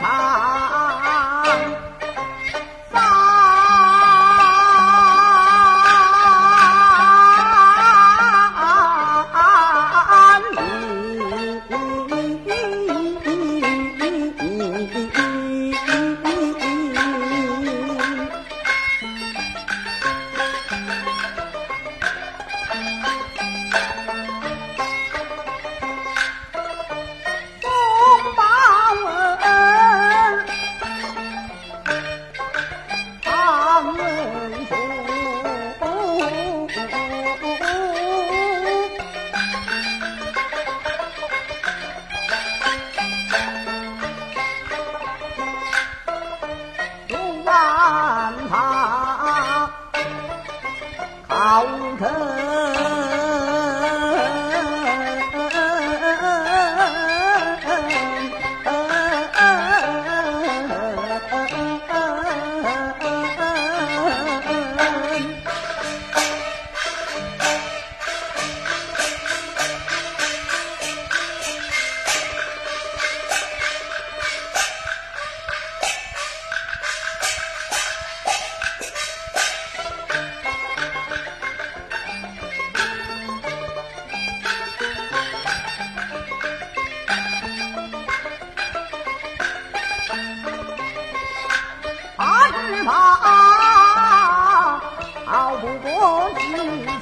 他。只怕熬不过去。